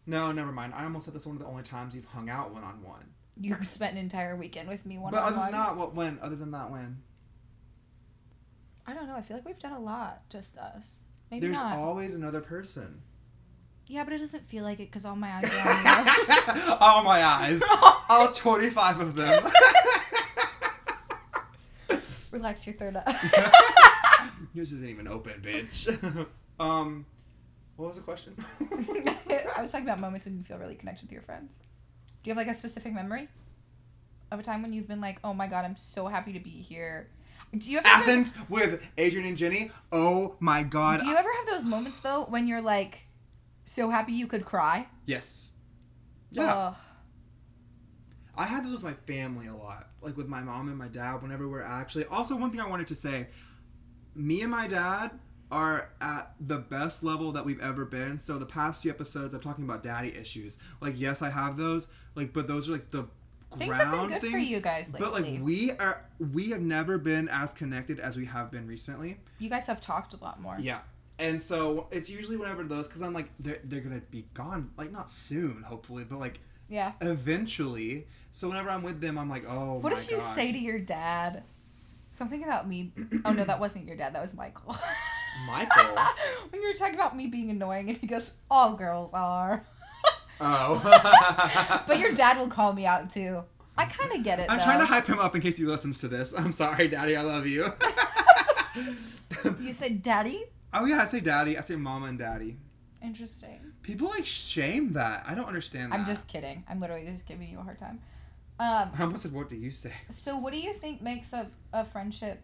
No, never mind. I almost said that's one of the only times you've hung out one on one. You spent an entire weekend with me one But on other than one. that, what when? Other than that, when? I don't know. I feel like we've done a lot, just us. Maybe There's not. always another person. yeah, but it doesn't feel like it because all my eyes are on you. [laughs] All my eyes. [laughs] All 25 of them. Relax your third eye. [laughs] Yours isn't even open, bitch. [laughs] um, what was the question? [laughs] I was talking about moments when you feel really connected to your friends. Do you have like a specific memory of a time when you've been like, "Oh my god, I'm so happy to be here"? Do you ever have those- Athens with Adrian and Jenny. Oh my god. Do you ever have those moments though when you're like so happy you could cry? yes. Yeah. Ugh. I have this with my family a lot, like with my mom and my dad. Whenever we're actually, also one thing I wanted to say, me and my dad are at the best level that we've ever been. So the past few episodes, I'm talking about daddy issues. Like yes, I have those. Like, but those are like the Things have been ground good for things. you guys lately. But like we are, we have never been as connected as we have been recently. You guys have talked a lot more. Yeah. And so it's usually whenever those, because I'm like, they're, they're gonna be gone, like not soon, hopefully, but like Yeah. eventually. So whenever I'm with them, I'm like, oh What did you God. say to your dad? Something about me. Oh no, that wasn't your dad. That was Michael. [laughs] Michael? when you were talking about me being annoying, and he goes, "All girls are." [laughs] Oh. [laughs] But your dad will call me out too. I kind of get it. I'm though. trying to hype him up in case he listens to this. I'm sorry, Daddy. I love you. You say "Daddy." oh yeah, I say Daddy. I say Mama and Daddy. Interesting. People like shame that. I don't understand that. I'm just kidding. I'm literally just giving you a hard time. Um. I almost said, what do you say? So, what do you think makes a a friendship?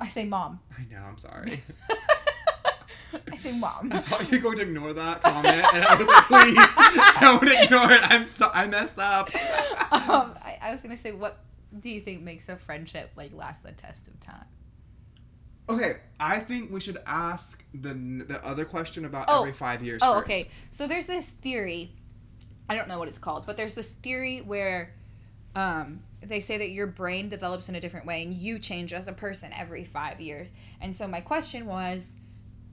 I say mom. I know. I'm sorry. [laughs] I say mom. I thought you were going to ignore that comment, and I was like, please don't ignore it. I'm so I messed up. Um, I, I was gonna say, what do you think makes a friendship like last the test of time? Okay, I think we should ask the the other question about Oh. every five years. Oh, first. okay. So there's this theory. I don't know what it's called, but there's this theory where, um, they say that your brain develops in a different way and you change as a person every five years. And so my question was,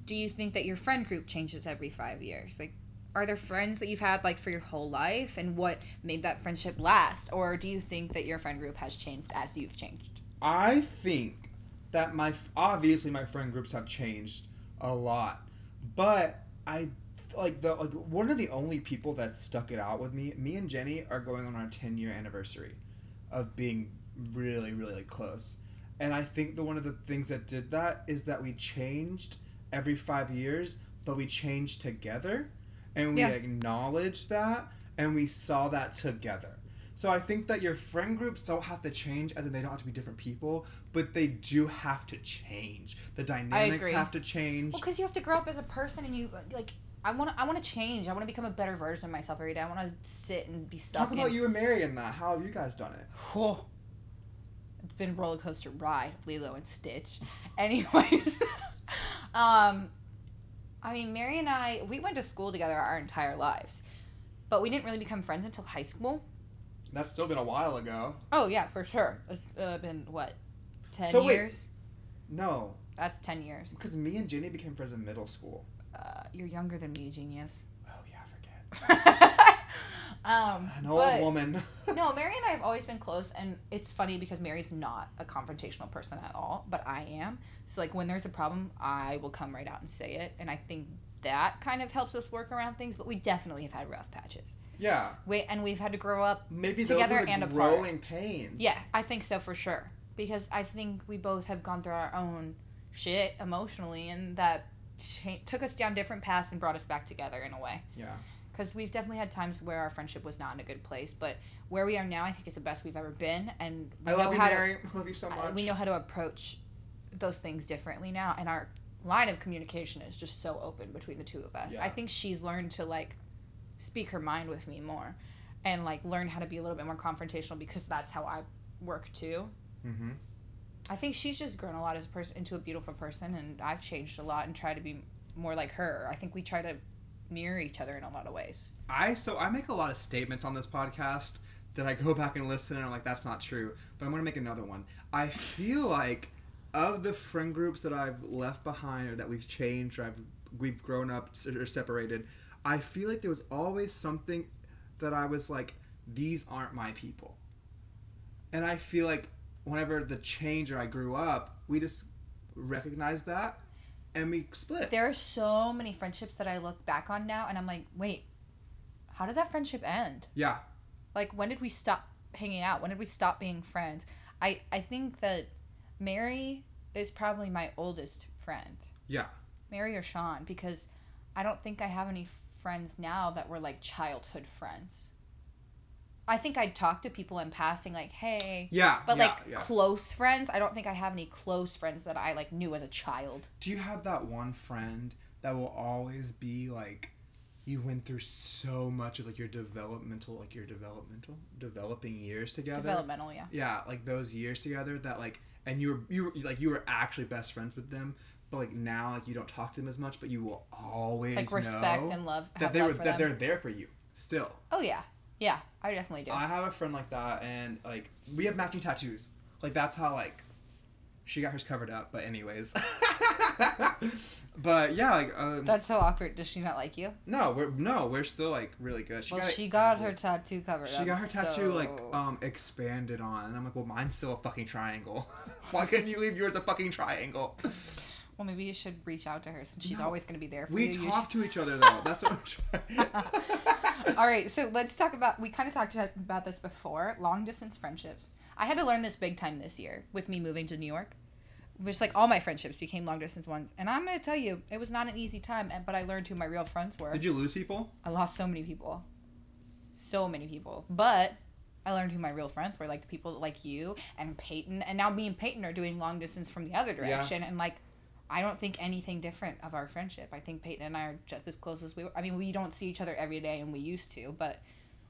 do you think that your friend group changes every five years? Like, are there friends that you've had like for your whole life, and what made that friendship last, or do you think that your friend group has changed as you've changed? I think that my obviously my friend groups have changed a lot, but I like the like one of the only people that stuck it out with me. Me and Jenny are going on our ten year anniversary of being really really like close, and I think the one of the things that did that is that we changed every five years, but we changed together, and we Yeah. acknowledged that, and we saw that together. So I think that your friend groups don't have to change, as in they don't have to be different people, but they do have to change. The dynamics have to change. Well, because you have to grow up as a person, and you like. I want to. I want to change. I want to become a better version of myself every day. I want to sit and be stuck. Talk about in, you and Mary and that. How have you guys done it? Whew. It's been a roller coaster ride, Lilo and Stitch. [laughs] Anyways, [laughs] um, I mean, Mary and I, we went to school together our entire lives, but we didn't really become friends until high school. That's still been a while ago. Oh yeah, for sure. It's uh, been what, ten So wait. years? No, That's ten years. because me and Jenny became friends in middle school. Uh, you're younger than me, genius. Oh yeah, I forget. [laughs] um, An old but- woman. [laughs] no, Mary and I have always been close, and it's funny because Mary's not a confrontational person at all, but I am. So, like, when there's a problem, I will come right out and say it, and I think that kind of helps us work around things. But we definitely have had rough patches. yeah, We and we've had to grow up. maybe Together those were the and apart. growing pains. Yeah, I think so for sure because I think we both have gone through our own shit emotionally, and that cha- took us down different paths and brought us back together in a way. Yeah. because we've definitely had times where our friendship was not in a good place but where we are now i think is the best we've ever been and we I love you, how Mary. I love you so to, much. we know how to approach those things differently now and our line of communication is just so open between the two of us Yeah. i think she's learned to like speak her mind with me more and like learn how to be a little bit more confrontational because that's how i work too Mm-hmm. I think she's just grown a lot as a person into a beautiful person and i've changed a lot and try to be more like her i think we try to mirror each other in a lot of ways I so I make a lot of statements on this podcast that I go [laughs] back and listen and I'm like that's not true. But I'm gonna make another one. I feel like of the friend groups that I've left behind or that we've changed or I've we've grown up or separated, I feel like there was always something that I was like these aren't my people. And I feel like whenever the change or I grew up, we just recognized that and we split. There are so many friendships that I look back on now and I'm like, wait, how did that friendship end? yeah. Like, when did we stop hanging out? When did we stop being friends? I, I think that Mary is probably my oldest friend. Yeah. Mary or Sean, because I don't think I have any friends now that were like childhood friends. I think I'd talk to people in passing, like, hey. Yeah. But yeah, like yeah. close friends, I don't think I have any close friends that I like knew as a child. Do you have that one friend that will always be like you went through so much of like your developmental like your developmental developing years together? Developmental, yeah. Yeah, like those years together that like and you were you were like you were actually best friends with them, but like now like you don't talk to them as much, but you will always Like respect know and love. that they were that them. they're there for you still. Oh yeah, yeah. I definitely do. I have a friend like that, and like we have matching tattoos. Like that's how like she got hers covered up. But anyways, [laughs] but yeah, like um, That's so awkward. Does she not like you? no, we're no, we're still like really good. She well, got she got her tattoo covered. She got her tattoo like um expanded on, and I'm like, well, mine's still a fucking triangle. [laughs] Why couldn't you leave yours a fucking triangle? [laughs] well, maybe you should reach out to her since she's No. always going to be there for We you. You talk to each other though. That's what I'm trying. [laughs] All right, so let's talk about. We kind of talked about this before. Long distance friendships. I had to learn this big time this year with me moving to New York. Which like all my friendships became long distance ones, and I'm gonna tell you, it was not an easy time. But I learned who my real friends were. Did you lose people? I lost so many people. So many people. But I learned who my real friends were, like the people like you and Peyton. And now me and Peyton are doing long distance from the other direction. And like, I don't think anything different of our friendship. I think Peyton and I are just as close as we were. I mean, we don't see each other every day and we used to, but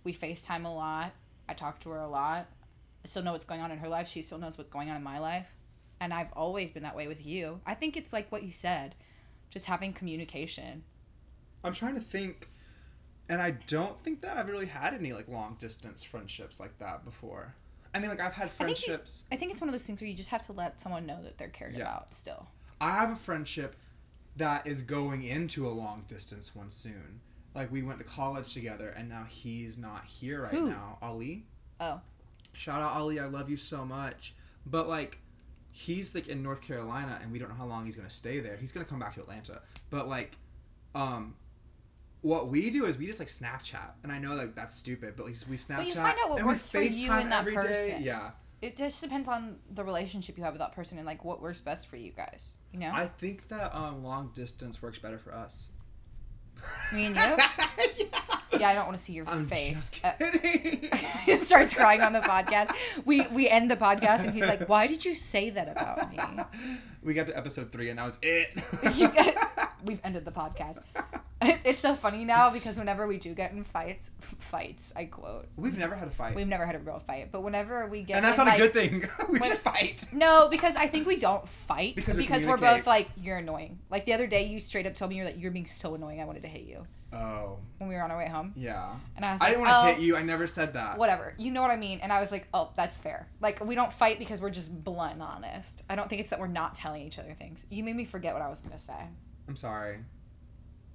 we FaceTime a lot. I talk to her a lot. I still know what's going on in her life. She still knows what's going on in my life. And I've always been that way with you. I think it's like what you said, just having communication. I'm trying to think, and I don't think that I've really had any like long distance friendships like that before. I mean, like I've had think you- friendships. I think it's one of those things where you just have to let someone know that they're cared Yeah. about still. I have a friendship that is going into a long distance one soon. Like we went to college together, and now he's not here right Who? now. Ali. Oh. Shout out Ali, I love you so much. But like, he's like in North Carolina, and we don't know how long he's gonna stay there. He's gonna come back to Atlanta. But like, um, what we do is we just like Snapchat, and I know like that's stupid, but like we Snapchat. you find out what and we works for you and that every day. person. Yeah, It just depends on the relationship you have with that person and like what works best for you guys. You know? I think that um, long distance works better for us. Me and [laughs] you? Yeah, I don't want to see your I'm face. just [laughs] Uh, kidding. he [laughs] starts crying on the podcast. We we end the podcast and he's like, "Why did you say that about me?" we got to episode three, and that was it. We've ended the podcast. [laughs] It's so funny now because whenever we do get in fights, fights, I quote. We've never had a fight, We've never had a real fight, but whenever we get and that's in, not a good thing. [laughs] we when- should fight. No, because I think we don't fight Because because, we we're both like you're annoying. Like the other day, you straight up told me you're like you're being so annoying. I wanted to hit you Oh, when we were on our way home, yeah. and I was I didn't want to oh, hit you. I never said that. whatever. You know what I mean? And I was like, oh, that's fair. Like we don't fight because we're just blunt and honest. I don't think it's that we're not telling each other things. You made me forget what I was gonna say. I'm sorry.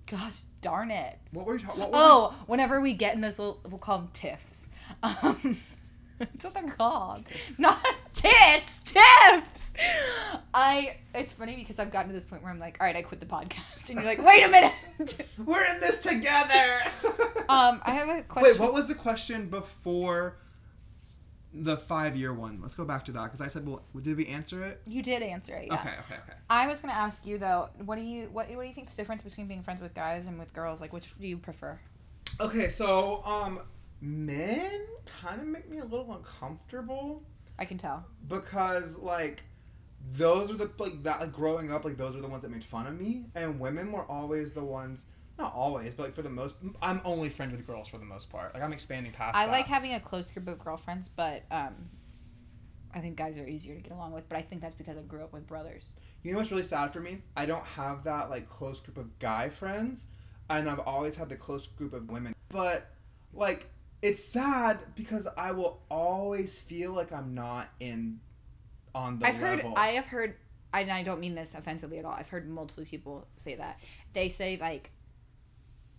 Gosh darn it. What were you talking? What were Oh, whenever we get in those little, we'll call them tiffs. Um, [laughs] that's what they're called. Not tits, tips. I. It's funny because I've gotten to this point where I'm like, all right, I quit the podcast, and you're like, wait a minute. [laughs] We're in this together. um, I have a question. Wait, what was the question before the five year one? Let's go back to that because I said, well, did we answer it? You did answer it. Yeah. Okay, okay, okay. I was gonna ask you though. What do you what What do you think's the difference between being friends with guys and with girls? Like, which do you prefer? Okay, so um, men kind of make me a little uncomfortable I can tell. because like those are the like that like growing up like those are the ones that made fun of me and women were always the ones not always but like for the most i'm only friends with girls for the most part like i'm expanding past I that. like having a close group of girlfriends, but um, I think guys are easier to get along with. But I think that's because I grew up with brothers. you know what's really sad for me i don't have that like close group of guy friends and i've always had the close group of women but like it's sad because i will always feel like i'm not in on the I've heard. I have heard. And I don't mean this offensively at all. I've heard multiple people say that. They say like,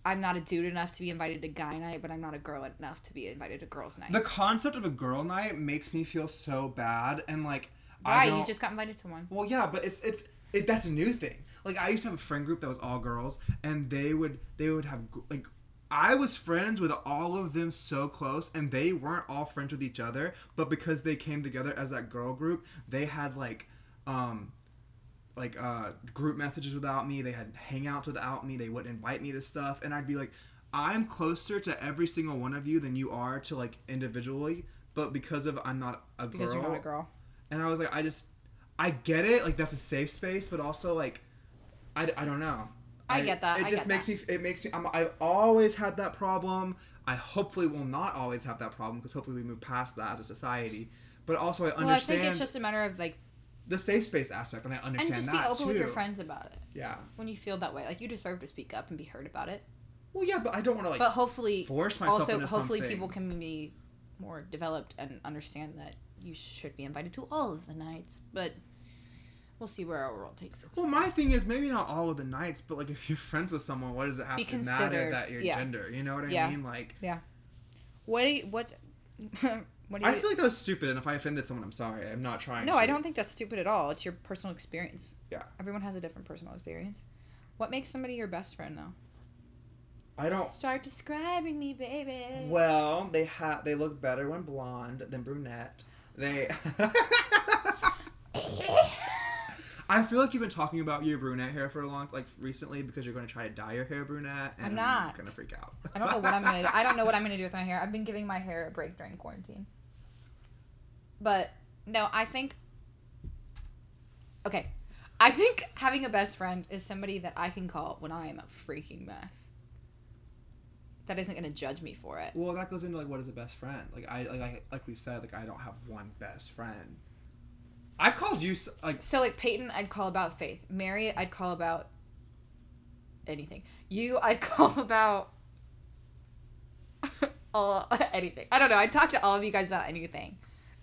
I'm not a dude enough to be invited to guy night, but I'm not a girl enough to be invited to girls night. the concept of a girl night makes me feel so bad and like Why I you just got invited to one? Well, yeah, but it's it's it, that's a new thing. Like I used to have a friend group that was all girls, and they would they would have like I was friends with all of them so close, and they weren't all friends with each other. But because they came together as that girl group, they had like um like uh group messages without me. They had hangouts without me. They wouldn't invite me to stuff, and I'd be like, I'm closer to every single one of you than you are to like individually. But because of I'm not a girl, Because you're not a girl. and I was like, I just, I get it. Like that's a safe space, but also like, I, I don't know. I get that, It I just makes me. It makes me. I'm, I've always had that problem. I hopefully will not always have that problem because hopefully we move past that as a society. But also I understand. Well, I think it's just a matter of like, the safe space aspect, and I understand and understand just that be open too. with your friends about it Yeah. when you feel that way. Like you deserve to speak up and be heard about it. Well, yeah, but I don't want to like but hopefully, force myself also into hopefully something. people can be more developed and understand that you should be invited to all of the nights. But we'll see where our world takes us. Well, my thing is maybe not all of the nights, but like if you're [laughs] friends with someone, what does it have Be to matter that your yeah. gender? You know what I Yeah. mean? Like, yeah. What? Do you, what? [laughs] what do you? I feel like that was stupid, and if I offended someone, I'm sorry. I'm not trying. no, to. I don't think that's stupid at all. It's your personal experience. Yeah. Everyone has a different personal experience. What makes somebody your best friend, though? I don't. Start describing me, baby. Well, they have they look better when blonde than brunette. They. [laughs] I feel like you've been talking about your brunette hair for a long, like recently, because you're going to try to dye your hair brunette. And I'm not. gonna freak out. I don't know what I'm gonna. do. I don't know what I'm gonna do with my hair. I've been giving my hair a break during quarantine. But no, I think. Okay, I think having a best friend is somebody that I can call when I am a freaking mess. That isn't gonna judge me for it. Well, that goes into like what is a best friend? Like I like I, like we said, like I don't have one best friend. I called you like So like Peyton, I'd call about faith. Mary, I'd call about anything. You, I'd [laughs] call about [laughs] all [laughs] anything. I don't know. I'd talk to all of you guys about anything.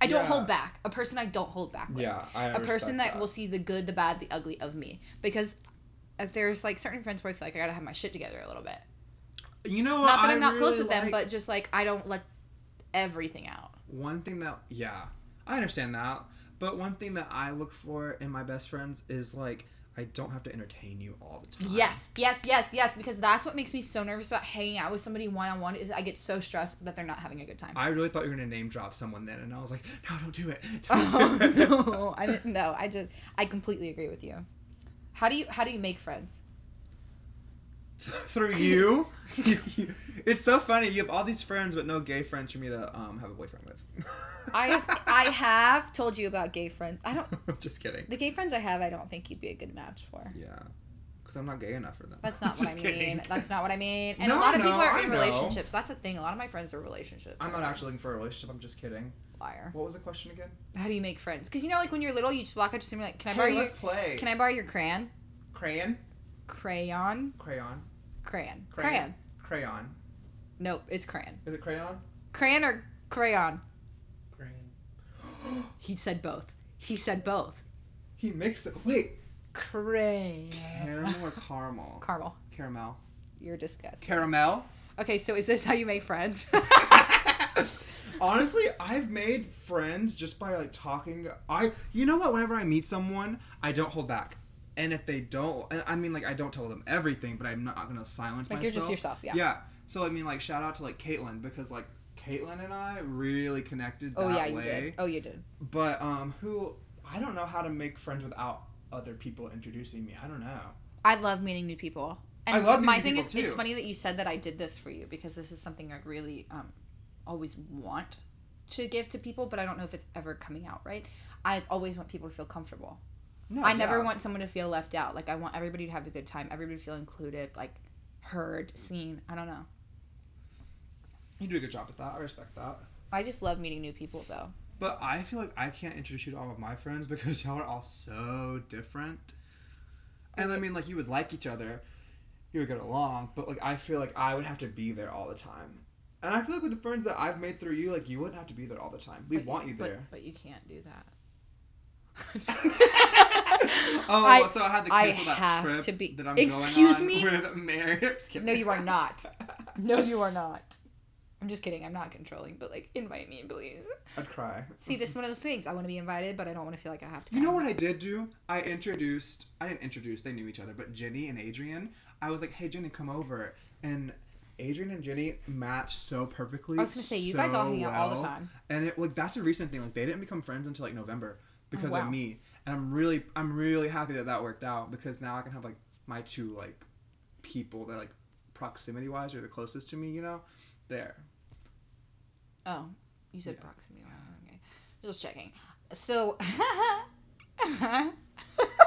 I don't Yeah. hold back. A person I don't hold back with. Yeah, I a person respect that, will see the good, the bad, the ugly of me. Because if there's like certain friends where I feel like I gotta have my shit together a little bit. You know what? Not that I I'm not close really with them, but just like I don't let everything out. one thing that yeah, I understand that. But one thing that I look for in my best friends is like I don't have to entertain you all the time. Yes, yes, yes, yes. Because that's what makes me so nervous about hanging out with somebody one on one. Is I get so stressed that they're not having a good time. I really thought you were gonna name drop someone then, and I was like, no, don't do it. Don't Oh do it. [laughs] no, [laughs] I didn't know. I just I completely agree with you. How do you how do you make friends? Through you, [laughs] it's so funny. You have all these friends, but no gay friends for me to um, have a boyfriend with. I I [laughs] have told you about gay friends. I don't [laughs] Just kidding. the gay friends I have. I don't think you'd be a good match for. Yeah, because I'm not gay enough for them. That's not what I mean. kidding. That's not what I mean. And No, a lot of no, people are in relationships. That's the thing. A lot of my friends are in relationships. I'm not actually looking for a relationship. I'm just kidding. liar. What was the question again? How do you make friends? Because you know, like when you're little, you just walk up to somebody like, "Can I borrow Hey, your let's play. Can I borrow your crayon? Crayon, Crayon? crayon, Crayon. Crayon. Crayon. crayon. Nope, it's crayon. Is it crayon? Crayon or crayon? Crayon. [gasps] He said both. He said both. He mixed it. Wait, Crayon. caramel or caramel? [laughs] Caramel. Caramel. You're disgusting. Caramel. Okay, so is this how you make friends? [laughs] Honestly, I've made friends just by like talking. I, you know what? Whenever I meet someone, I don't hold back. And if they don't, I mean, like, I don't tell them everything, but I'm not gonna silence Like, you're myself. just yourself, yeah. Yeah. So I mean, like, shout out to like Caitlin because like Caitlin and I really connected that oh yeah, you way. did. Oh, you did. But um, who I don't know how to make friends without other people introducing me. I don't know. I love meeting new people. And I love my meeting thing people, is, it's funny that you said that I did this for you because this is something I really um, always want to give to people, but I don't know if it's ever coming out right. I always want people to feel comfortable. No, I never yeah. want someone to feel left out. Like I want everybody to have a good time, everybody to feel included, like heard, seen. I don't know. You do a good job with that. I respect that. I just love meeting new people though. But I feel like I can't introduce you to all of my friends [laughs] because y'all are all so different. And I mean, like, you would like each other, you would get along, but like, I feel like I would have to be there all the time. And I feel like with the friends that I've made through you, like, you wouldn't have to be there all the time. We But want you but- there. But, you can't do that. [laughs] [laughs] [laughs] oh, I- so I had to I cancel that have trip to be- that I'm Excuse going on me? [laughs] with Mary. No, you are not. [laughs] No, you are not. I'm just kidding. I'm not controlling, but like invite me, please. I'd cry. See, this is one of those things. I want to be invited, but I don't want to feel like I have to. You know what I did do? I introduced, I didn't introduce, they knew each other, but Jenny and Adrian, I was like, hey, Jenny, come over. And Adrian and Jenny matched so perfectly. I was gonna say you guys all so hang out all the well. time. And it like that's a recent thing. Like they didn't become friends until like November because oh, wow. of me. And I'm really, I'm really happy that that worked out because now I can have like my two like people that like proximity wise are the closest to me. You know, there. Oh, you said Yeah. proximity. Okay, just checking. So. [laughs]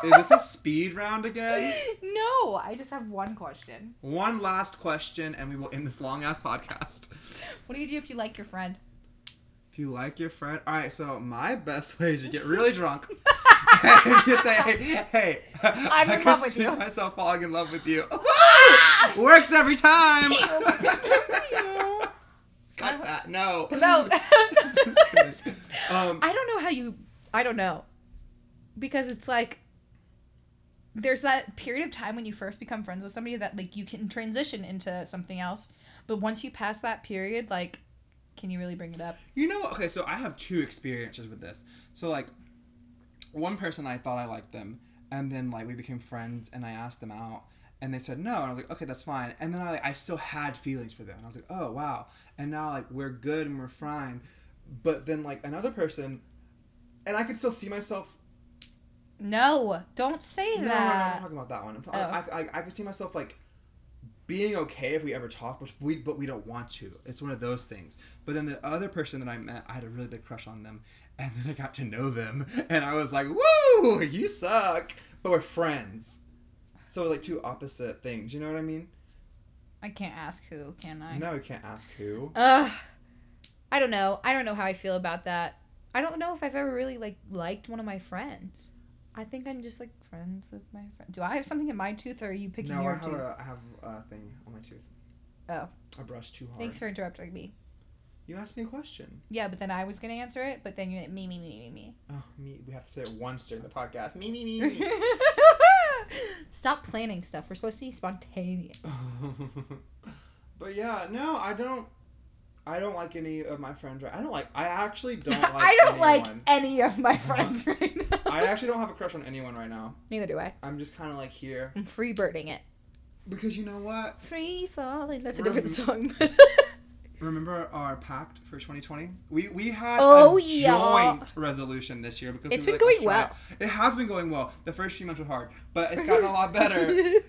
Is this a speed round again? no, I just have one question. One last question, and we will end this long ass podcast. What do you do if you like your friend? If you like your friend, all right. So my best way is you get really drunk, [laughs] and [laughs] you say, [laughs] "Hey, hey, I'm I in can love with see you." myself falling in love with you." [laughs] Works every time. Cut that. No. No. um, I don't know how you. I don't know. Because it's like. There's that period of time when you first become friends with somebody that like you can transition into something else, but once you pass that period, like, can you really bring it up? You know, okay, so I have two experiences with this. So like, one person I thought I liked them, and then like we became friends, and I asked them out, and they said no, and I was like, okay, that's fine. And then I like, I still had feelings for them, and I was like, oh wow. And now like we're good and we're fine, but then like another person, and I could still see myself. No, don't say No, no, no, I'm not talking about that one. I'm ta- Oh. I, I, I could see myself like being okay if we ever talk, but we but we don't want to. It's one of those things. But then the other person that I met, I had a really big crush on them, and then I got to know them, and I was like, "Woo, you suck," but we're friends. So like two opposite things. You know what I mean? I can't ask who, can I? No, we can't ask who. Ugh. I don't know. I don't know how I feel about that. I don't know if I've ever really like liked one of my friends. I think I'm just like friends with my friend. Do I have something in my tooth, or are you picking No, your have tooth? a I have a thing on my tooth. Oh. I brushed too hard. Thanks for interrupting me. You asked me a question. Yeah, but then I was gonna answer it, but then you me, me, me, me, me. Oh, me. We have to say it once during the podcast. Me, me, me, me. [laughs] Stop planning stuff. We're supposed to be spontaneous. [laughs] but yeah, no, I don't. I don't like any of my friends. Right, I don't like. I actually [laughs] don't like. I don't like any of my uh-huh. friends right now. [laughs] I actually don't have a crush on anyone right now. Neither do I. I'm just kind of like here I'm free birding it. because you know what? Free falling. That's a Rem- different song. but- [laughs] Remember our pact for 2020? We we had Oh, a yeah. joint resolution this year because It's we been like, going let's It. it has been going well. The first few months were hard, but it's gotten a lot better.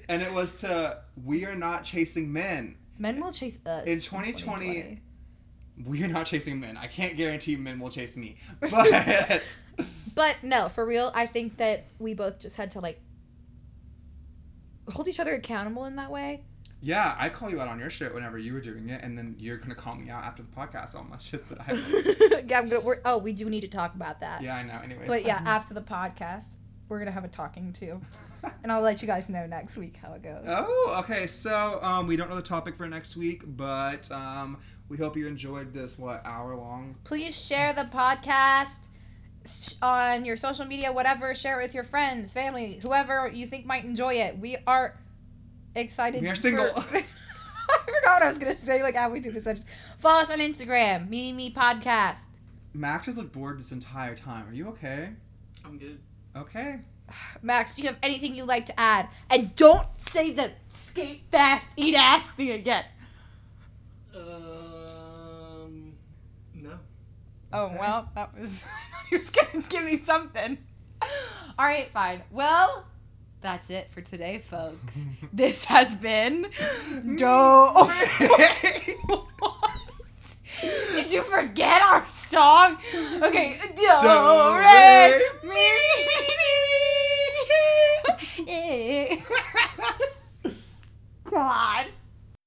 and it was to we are not chasing men. Men will chase us. In 2020 We are not chasing men. I can't guarantee men will chase me, [laughs] but But no, for real, I think that we both just had to like hold each other accountable in that way. yeah, I call you out on your shit whenever you were doing it, and then you're gonna call me out after the podcast on my [laughs] shit that I. [laughs] yeah, I'm gonna. We're, oh, we do need to talk about that. yeah, I know. Anyways, But yeah, after the podcast, we're gonna have a talking too, and I'll let you guys know next week how it goes. Oh, okay. So um, we don't know the topic for next week, but um, we hope you enjoyed this what hour long. Please share the podcast on your social media, whatever. Share it with your friends, family, whoever you think might enjoy it. We are excited. We are for- single. [laughs] I forgot what I was gonna say. Like halfway through this, I just follow us on Instagram, Me Me Podcast. Max has looked bored this entire time. Are you okay? I'm good. Okay. Max, do you have anything you'd like to add? And don't say the skate fast, eat ass thing again. Um, no. Oh Okay. well, that was he was gonna give me something. All right, fine. Well, that's it for today, folks. this has been Do. What? Did you forget our song? Okay, do, Do, re, mi. Eh. God.